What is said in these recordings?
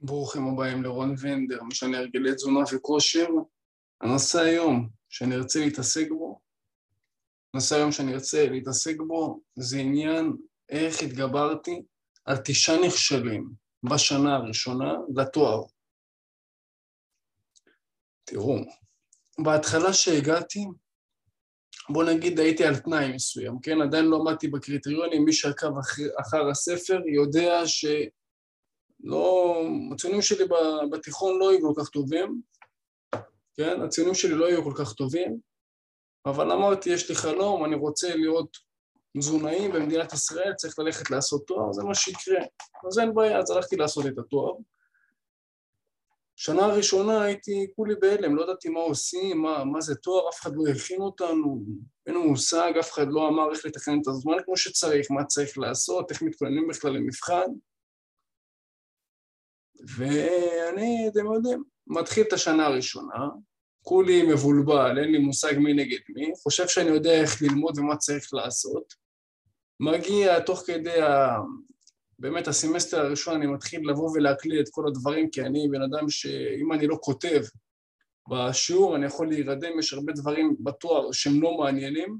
ברוכים הבאים לרון ונדר, משנה הרגלי תזונה וכושר. הנושא היום שאני ארצה להתעסק בו, הנושא היום שאני ארצה להתעסק בו זה עניין איך התגברתי על תשעה נכשלים בשנה הראשונה לתואר. תראו, בהתחלה שהגעתי, בוא נגיד הייתי על תנאי מסוים, כן? עדיין לא עמדתי בקריטריונים, מי שעקב אחר, אחר הספר יודע ש... לא, הציונים שלי בתיכון לא היו כל כך טובים, כן? הציונים שלי לא היו כל כך טובים, אבל אמרתי, יש לי חלום, אני רוצה להיות תזונאי במדינת ישראל, צריך ללכת לעשות תואר, זה מה שיקרה. אז אין בעיה, אז הלכתי לעשות את התואר. שנה ראשונה הייתי כולי בהלם, לא ידעתי מה עושים, מה, מה זה תואר, אף אחד לא הכין אותנו, אין לנו מושג, אף אחד לא אמר איך לתכנן את הזמן כמו שצריך, מה צריך לעשות, איך מתכוננים בכלל למבחן. ואני, אתם יודעים, מתחיל את השנה הראשונה, כולי מבולבל, אין לי מושג מי נגד מי, חושב שאני יודע איך ללמוד ומה צריך לעשות. מגיע תוך כדי ה... באמת הסמסטר הראשון אני מתחיל לבוא ולהקליט את כל הדברים כי אני בן אדם שאם אני לא כותב בשיעור אני יכול להירדם, יש הרבה דברים בתואר שהם לא מעניינים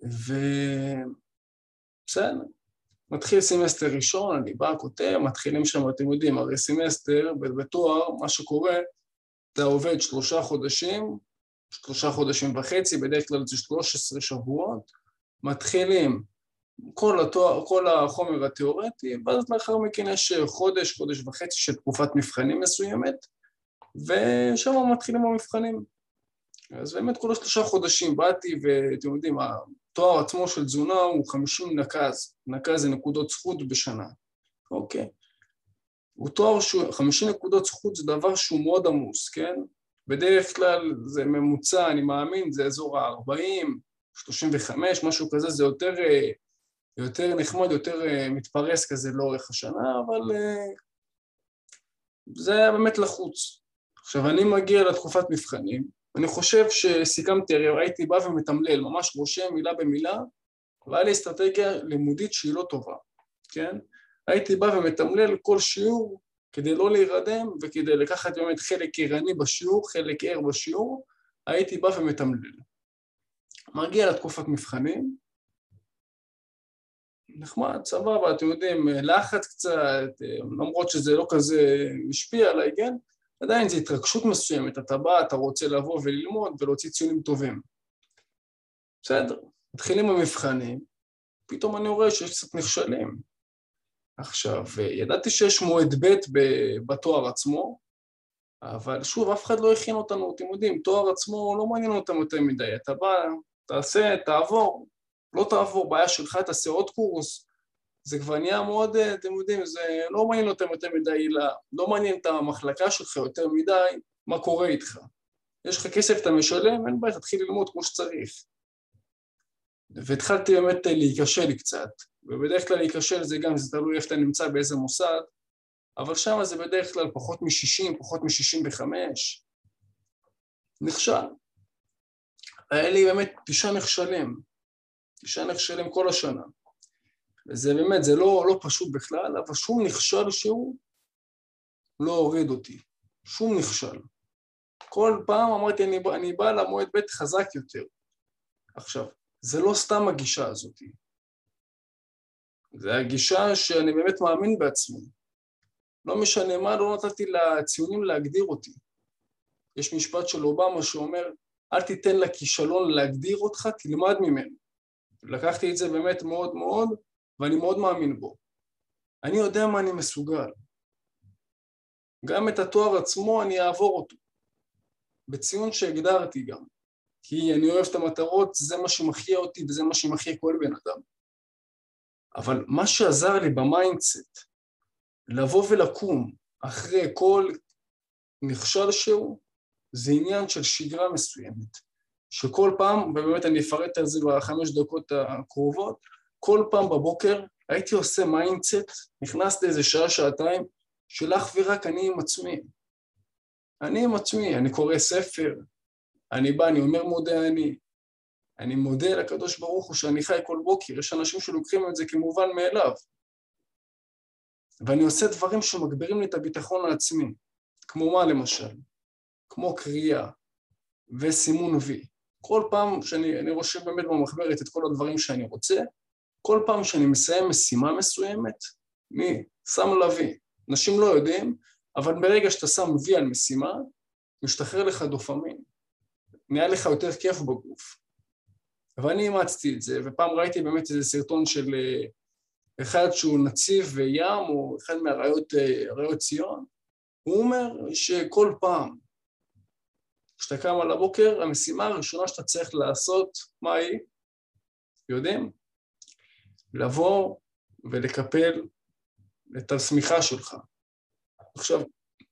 ובסדר, מתחיל סמסטר ראשון, אני בא, כותב, מתחילים שם, אתם יודעים, הרי סמסטר בתואר, מה שקורה, אתה עובד שלושה חודשים, שלושה חודשים וחצי, בדרך כלל זה 13 שבועות, מתחילים כל, התואר, כל החומר התיאורטי, ואז לאחר מכן יש חודש, חודש וחצי של תקופת מבחנים מסוימת, ושם מתחילים המבחנים. אז באמת כל השלושה חודשים באתי, ואתם יודעים, התואר עצמו של תזונה הוא 50 נקז, נקז זה נקודות זכות בשנה, אוקיי? הוא תואר שהוא, 50 נקודות זכות זה דבר שהוא מאוד עמוס, כן? בדרך כלל זה ממוצע, אני מאמין, זה אזור ה-40, 35, משהו כזה, זה יותר, יותר נחמד, יותר מתפרס כזה לאורך השנה, אבל זה היה באמת לחוץ. עכשיו, אני מגיע לתקופת מבחנים, אני חושב שסיכמתי, הרי הייתי בא ומתמלל, ממש רושם מילה במילה, והיה לי אסטרטגיה לימודית שהיא לא טובה, כן? הייתי בא ומתמלל כל שיעור כדי לא להירדם וכדי לקחת באמת חלק ערני בשיעור, חלק ער בשיעור, הייתי בא ומתמלל. מגיע לתקופת מבחנים, נחמד, סבבה, אתם יודעים, לחץ קצת, למרות שזה לא כזה השפיע עליי, כן? עדיין זו התרגשות מסוימת, אתה בא, אתה רוצה לבוא וללמוד ולהוציא ציונים טובים. בסדר, מתחילים המבחנים, פתאום אני רואה שיש קצת נכשלים. עכשיו, ידעתי שיש מועד ב' בתואר עצמו, אבל שוב, אף אחד לא הכין אותנו, אתם יודעים, תואר עצמו לא מעניין אותם יותר מדי, אתה בא, תעשה, תעבור, לא תעבור, בעיה שלך, תעשה עוד קורס, זה כבר נהיה מאוד, אתם יודעים, זה לא מעניין אותם יותר מדי, לא מעניין את המחלקה שלך יותר מדי, מה קורה איתך. יש לך כסף, אתה משלם, אין בעיה, תתחיל ללמוד כמו שצריך. והתחלתי באמת להיכשל קצת, ובדרך כלל להיכשל זה גם, זה תלוי איפה אתה נמצא, באיזה מוסד, אבל שם זה בדרך כלל פחות מ-60, פחות מ-65. נכשל. היה לי באמת תשעה נכשלים, תשעה נכשלים כל השנה. וזה באמת, זה לא, לא פשוט בכלל, אבל שום נכשל שהוא לא הוריד אותי. שום נכשל. כל פעם אמרתי, אני, אני בא למועד ב' חזק יותר. עכשיו, זה לא סתם הגישה הזאת. זה הגישה שאני באמת מאמין בעצמי. לא משנה מה, לא נתתי לציונים להגדיר אותי. יש משפט של אובמה שאומר, אל תיתן לכישלון להגדיר אותך, תלמד ממנו. לקחתי את זה באמת מאוד מאוד, ואני מאוד מאמין בו. אני יודע מה אני מסוגל. גם את התואר עצמו אני אעבור אותו. בציון שהגדרתי גם. כי אני אוהב את המטרות, זה מה שמחיה אותי וזה מה שמחיה כל בן אדם. אבל מה שעזר לי ב mindset, לבוא ולקום אחרי כל נכשל שהוא, זה עניין של שגרה מסוימת. שכל פעם, ובאמת אני אפרט על זה בחמש דקות הקרובות, כל פעם בבוקר הייתי עושה mindset, נכנס לאיזה שעה, שעתיים, של אך ורק אני עם עצמי. אני עם עצמי, אני קורא ספר, אני בא, אני אומר מודה אני. אני מודה לקדוש ברוך הוא שאני חי כל בוקר, יש אנשים שלוקחים את זה כמובן מאליו. ואני עושה דברים שמגבירים לי את הביטחון העצמי, כמו מה למשל? כמו קריאה וסימון וי. כל פעם שאני רושם באמת במחברת את כל הדברים שאני רוצה, כל פעם שאני מסיים משימה מסוימת, מי? שם לה וי. אנשים לא יודעים, אבל ברגע שאתה שם וי על משימה, משתחרר לך דופמין. נהיה לך יותר כיף בגוף. ואני אימצתי את זה, ופעם ראיתי באמת איזה סרטון של אה, אחד שהוא נציב ים, או אחד מהראיות אה, ציון, הוא אומר שכל פעם כשאתה קם על הבוקר, המשימה הראשונה שאתה צריך לעשות, מה היא? יודעים? לבוא ולקפל את השמיכה שלך. עכשיו,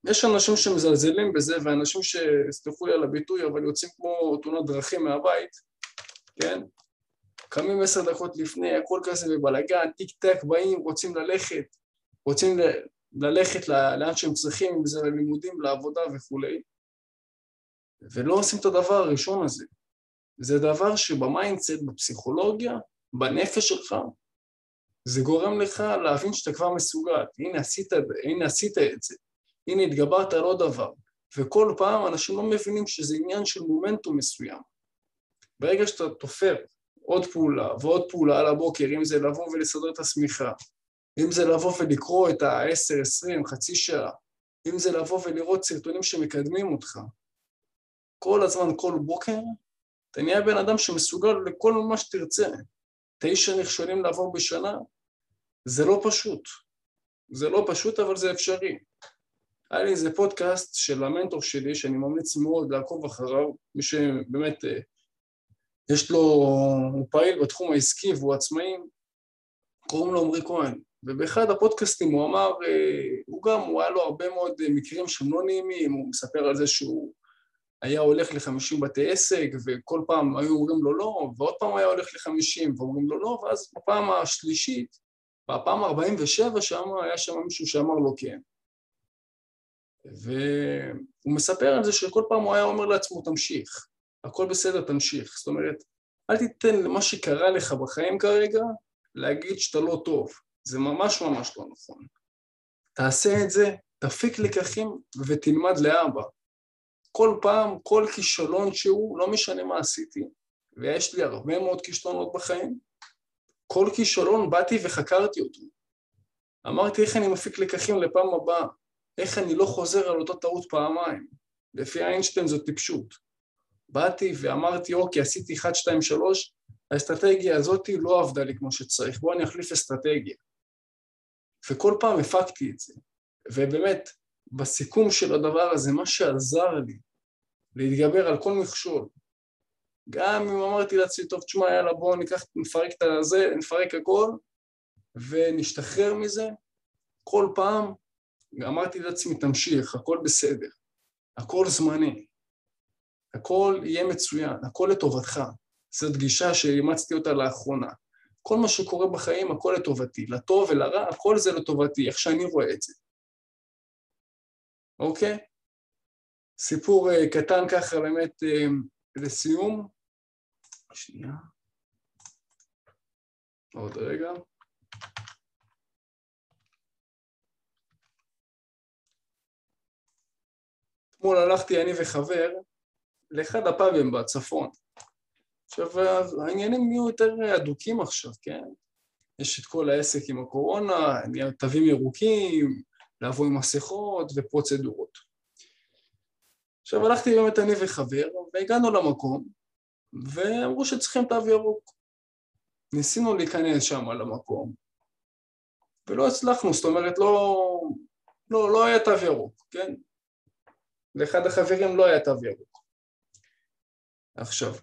יש אנשים שמזלזלים בזה, ואנשים שסלחו לי על הביטוי, אבל יוצאים כמו תאונות דרכים מהבית, כן? קמים עשר דקות לפני, הכל כזה בבלאגן, טיק טק, באים, רוצים ללכת, רוצים ל- ללכת לאן שהם צריכים, אם זה ללימודים, לעבודה וכולי, ולא עושים את הדבר הראשון הזה. זה דבר שב mindset, בפסיכולוגיה, בנפש שלך, זה גורם לך להבין שאתה כבר מסוגל. הנה עשית, הנה עשית את זה, הנה התגברת על עוד דבר. וכל פעם אנשים לא מבינים שזה עניין של מומנטום מסוים. ברגע שאתה תופר עוד פעולה ועוד פעולה על הבוקר, אם זה לבוא ולסדר את השמיכה, אם זה לבוא ולקרוא את ה-10, 20, חצי שעה, אם זה לבוא ולראות סרטונים שמקדמים אותך, כל הזמן, כל בוקר, אתה נהיה בן אדם שמסוגל לכל מה שתרצה. תשע נכשלים לעבור בשנה, זה לא פשוט. זה לא פשוט, אבל זה אפשרי. היה לי איזה פודקאסט של המנטור שלי, שאני ממליץ מאוד לעקוב אחריו, מי שבאמת אה, יש לו, הוא פעיל בתחום העסקי והוא עצמאי, קוראים לו עמרי כהן. ובאחד הפודקאסטים הוא אמר, אה, הוא גם, הוא היה לו הרבה מאוד מקרים שהם לא נעימים, הוא מספר על זה שהוא היה הולך לחמישים בתי עסק, וכל פעם היו אומרים לו לא, ועוד פעם היה הולך לחמישים, ואומרים לו לא, ואז בפעם השלישית, בפעם ה-47 שם, היה שם מישהו שאמר לו כן. והוא מספר על זה שכל פעם הוא היה אומר לעצמו, תמשיך, הכל בסדר, תמשיך. זאת אומרת, אל תיתן למה שקרה לך בחיים כרגע להגיד שאתה לא טוב. זה ממש ממש לא נכון. תעשה את זה, תפיק לקחים ותלמד לאבא. כל פעם, כל כישלון שהוא, לא משנה מה עשיתי, ויש לי הרבה מאוד כישלונות בחיים, כל כישלון באתי וחקרתי אותו. אמרתי איך אני מפיק לקחים לפעם הבאה, איך אני לא חוזר על אותה טעות פעמיים. לפי איינשטיין זו טיפשות. באתי ואמרתי, אוקיי, עשיתי 1, 2, 3, האסטרטגיה הזאת לא עבדה לי כמו שצריך, בואו אני אחליף אסטרטגיה. וכל פעם הפקתי את זה. ובאמת, בסיכום של הדבר הזה, מה שעזר לי להתגבר על כל מכשול, גם אם אמרתי לעצמי, טוב, תשמע, יאללה, בואו ניקח, נפרק את הזה, נפרק הכל, ונשתחרר מזה, כל פעם אמרתי לעצמי, תמשיך, הכל בסדר, הכל זמני, הכל יהיה מצוין, הכל לטובתך. זו גישה שאימצתי אותה לאחרונה. כל מה שקורה בחיים, הכל לטובתי, לטוב ולרע, הכל זה לטובתי, איך שאני רואה את זה. אוקיי? סיפור uh, קטן ככה באמת uh, לסיום. שנייה. עוד רגע. אתמול הלכתי אני וחבר לאחד הפאבים בצפון. עכשיו, העניינים נהיו יותר אדוקים עכשיו, כן? יש את כל העסק עם הקורונה, תווים ירוקים, לבוא עם מסכות ופרוצדורות. עכשיו הלכתי באמת אני וחבר, והגענו למקום, ואמרו שצריכים תו ירוק. ניסינו להיכנס שם למקום, ולא הצלחנו, זאת אומרת, לא, לא, לא היה תו ירוק, כן? לאחד החברים לא היה תו ירוק. עכשיו,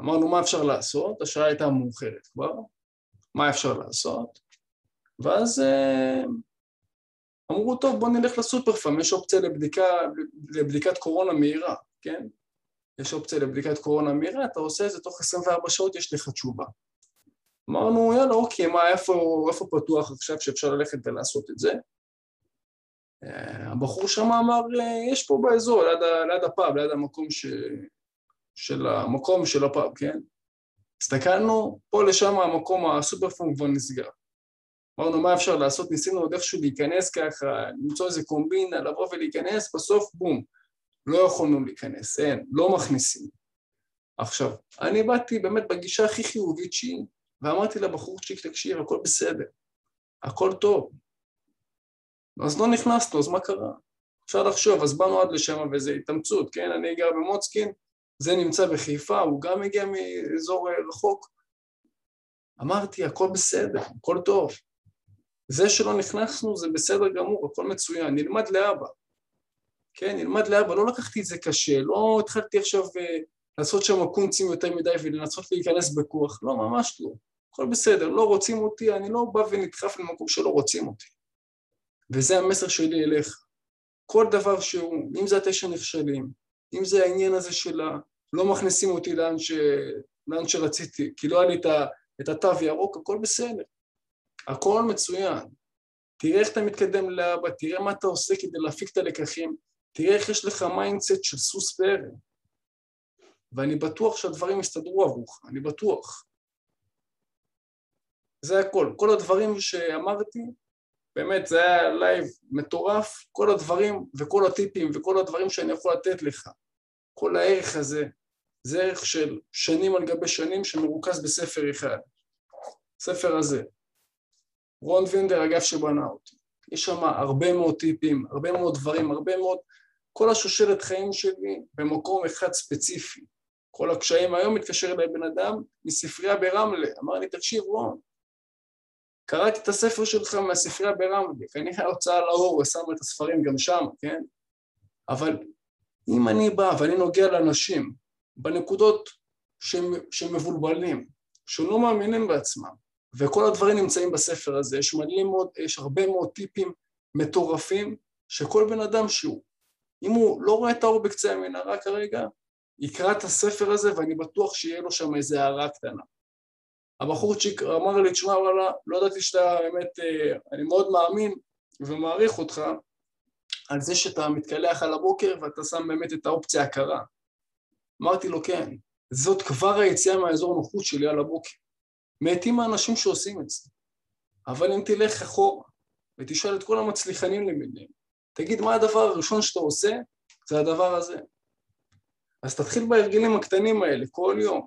אמרנו מה אפשר לעשות, השעה הייתה מאוחרת כבר, מה אפשר לעשות? ואז אה, אמרו, טוב, בוא נלך לסופר פארם, יש אופציה לבדיקה, לבדיקת קורונה מהירה, כן? יש אופציה לבדיקת קורונה מהירה, אתה עושה את זה, תוך 24 שעות יש לך תשובה. אמרנו, יאללה, אוקיי, מה, איפה, איפה פתוח עכשיו שאפשר ללכת ולעשות את זה? אה, הבחור שם אמר, אה, יש פה באזור, ליד, ליד הפאב, ליד המקום ש... של המקום של הפאב, כן? הסתכלנו, פה לשם המקום, הסופר פארם כבר נסגר. אמרנו מה אפשר לעשות, ניסינו עוד איכשהו להיכנס ככה, למצוא איזה קומבינה, לבוא ולהיכנס, בסוף בום, לא יכולנו להיכנס, אין, לא מכניסים. עכשיו, אני באתי באמת בגישה הכי חיובית שהיא, ואמרתי לבחורצ'יק, תקשיב, הכל בסדר, הכל טוב. אז לא נכנסנו, אז מה קרה? אפשר לחשוב, אז באנו עד לשם וזה התאמצות, כן? אני גר במוצקין, זה נמצא בחיפה, הוא גם הגיע מאזור אה, רחוק. אמרתי, הכל בסדר, הכל טוב. זה שלא נכנסנו זה בסדר גמור, הכל מצוין, נלמד לאבא. כן, נלמד לאבא, לא לקחתי את זה קשה, לא התחלתי עכשיו uh, לעשות שם קונצים יותר מדי ולנסות להיכנס בכוח, לא, ממש לא. הכל בסדר, לא רוצים אותי, אני לא בא ונדחף למקום שלא רוצים אותי. וזה המסר שלי אליך. כל דבר שהוא, אם זה התשע נכשלים, אם זה העניין הזה של ה... לא מכניסים אותי לאן, ש... לאן שרציתי, כי לא היה לי את התו ירוק, הכל בסדר. הכל מצוין. תראה איך אתה מתקדם הלאה, תראה מה אתה עושה כדי להפיק את הלקחים, תראה איך יש לך mindset של סוס פרא. ואני בטוח שהדברים יסתדרו עבורך, אני בטוח. זה הכל. כל הדברים שאמרתי, באמת זה היה live מטורף, כל הדברים וכל הטיפים וכל הדברים שאני יכול לתת לך, כל הערך הזה, זה ערך של שנים על גבי שנים שמרוכז בספר אחד. ספר הזה. רון וינדר, אגב, שבנה אותי. יש שם הרבה מאוד טיפים, הרבה מאוד דברים, הרבה מאוד... כל השושלת חיים שלי במקום אחד ספציפי. כל הקשיים, היום מתקשר אליי בן אדם מספרייה ברמלה, אמר לי, תקשיב רון, קראתי את הספר שלך מהספרייה ברמלה, כנראה ההוצאה לאור, הוא שם את הספרים גם שם, כן? אבל אם אני בא ואני נוגע לאנשים בנקודות שהם, שהם מבולבלים, שהם לא מאמינים בעצמם, וכל הדברים נמצאים בספר הזה, יש מאוד, יש הרבה מאוד טיפים מטורפים שכל בן אדם שהוא, אם הוא לא רואה את האור בקצה המנהרה כרגע, יקרא את הספר הזה ואני בטוח שיהיה לו שם איזה הערה קטנה. הבחורצ'יק אמר לי, תשמע וואלה, לא ידעתי שאתה באמת, אה, אני מאוד מאמין ומעריך אותך על זה שאתה מתקלח על הבוקר ואתה שם באמת את האופציה הקרה. אמרתי לו, כן, זאת כבר היציאה מהאזור הנוחות שלי על הבוקר. מעטים האנשים שעושים את זה. אבל אם תלך אחורה ותשאל את כל המצליחנים למיניהם, תגיד מה הדבר הראשון שאתה עושה, זה הדבר הזה. אז תתחיל בהרגלים הקטנים האלה כל יום.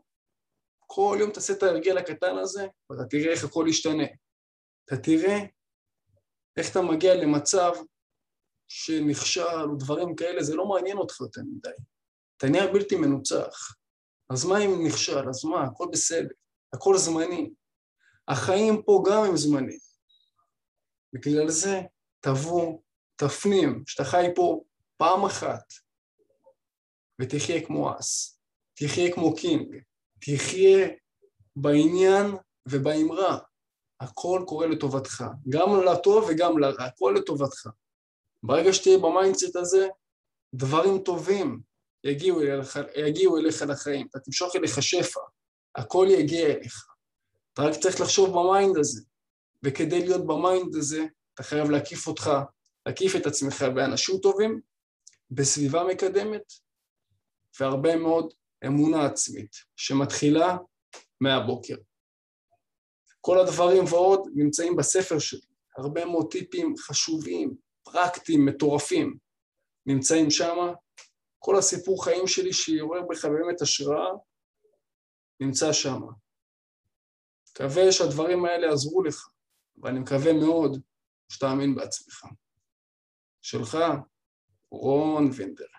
כל יום תעשה את ההרגל הקטן הזה, ואתה תראה איך הכל ישתנה. אתה תראה איך אתה מגיע למצב שנכשל או דברים כאלה, זה לא מעניין אותך יותר מדי. אתה נהיה בלתי מנוצח. אז מה אם נכשל? אז מה? הכל בסדר. הכל זמני. החיים פה גם הם זמנים. בגלל זה תבוא, תפנים, שאתה חי פה פעם אחת, ותחיה כמו אס, תחיה כמו קינג, תחיה בעניין ובאמרה. הכל קורה לטובתך, גם לטוב וגם לרע, הכל לטובתך. ברגע שתהיה ב mindset הזה, דברים טובים יגיעו אליך, יגיעו אליך לחיים, אתה תמשוך אליך שפע, הכל יגיע אליך. אתה רק צריך לחשוב ב mind הזה, וכדי להיות ב mind הזה, אתה חייב להקיף אותך, להקיף את עצמך באנשים טובים, בסביבה מקדמת, והרבה מאוד אמונה עצמית, שמתחילה מהבוקר. כל הדברים ועוד נמצאים בספר שלי, הרבה מאוד טיפים חשובים, פרקטיים, מטורפים, נמצאים שם. כל הסיפור חיים שלי שיעורר בך באמת השראה, נמצא שם. מקווה שהדברים האלה יעזרו לך, ואני מקווה מאוד שתאמין בעצמך. שלך, רון וינדר.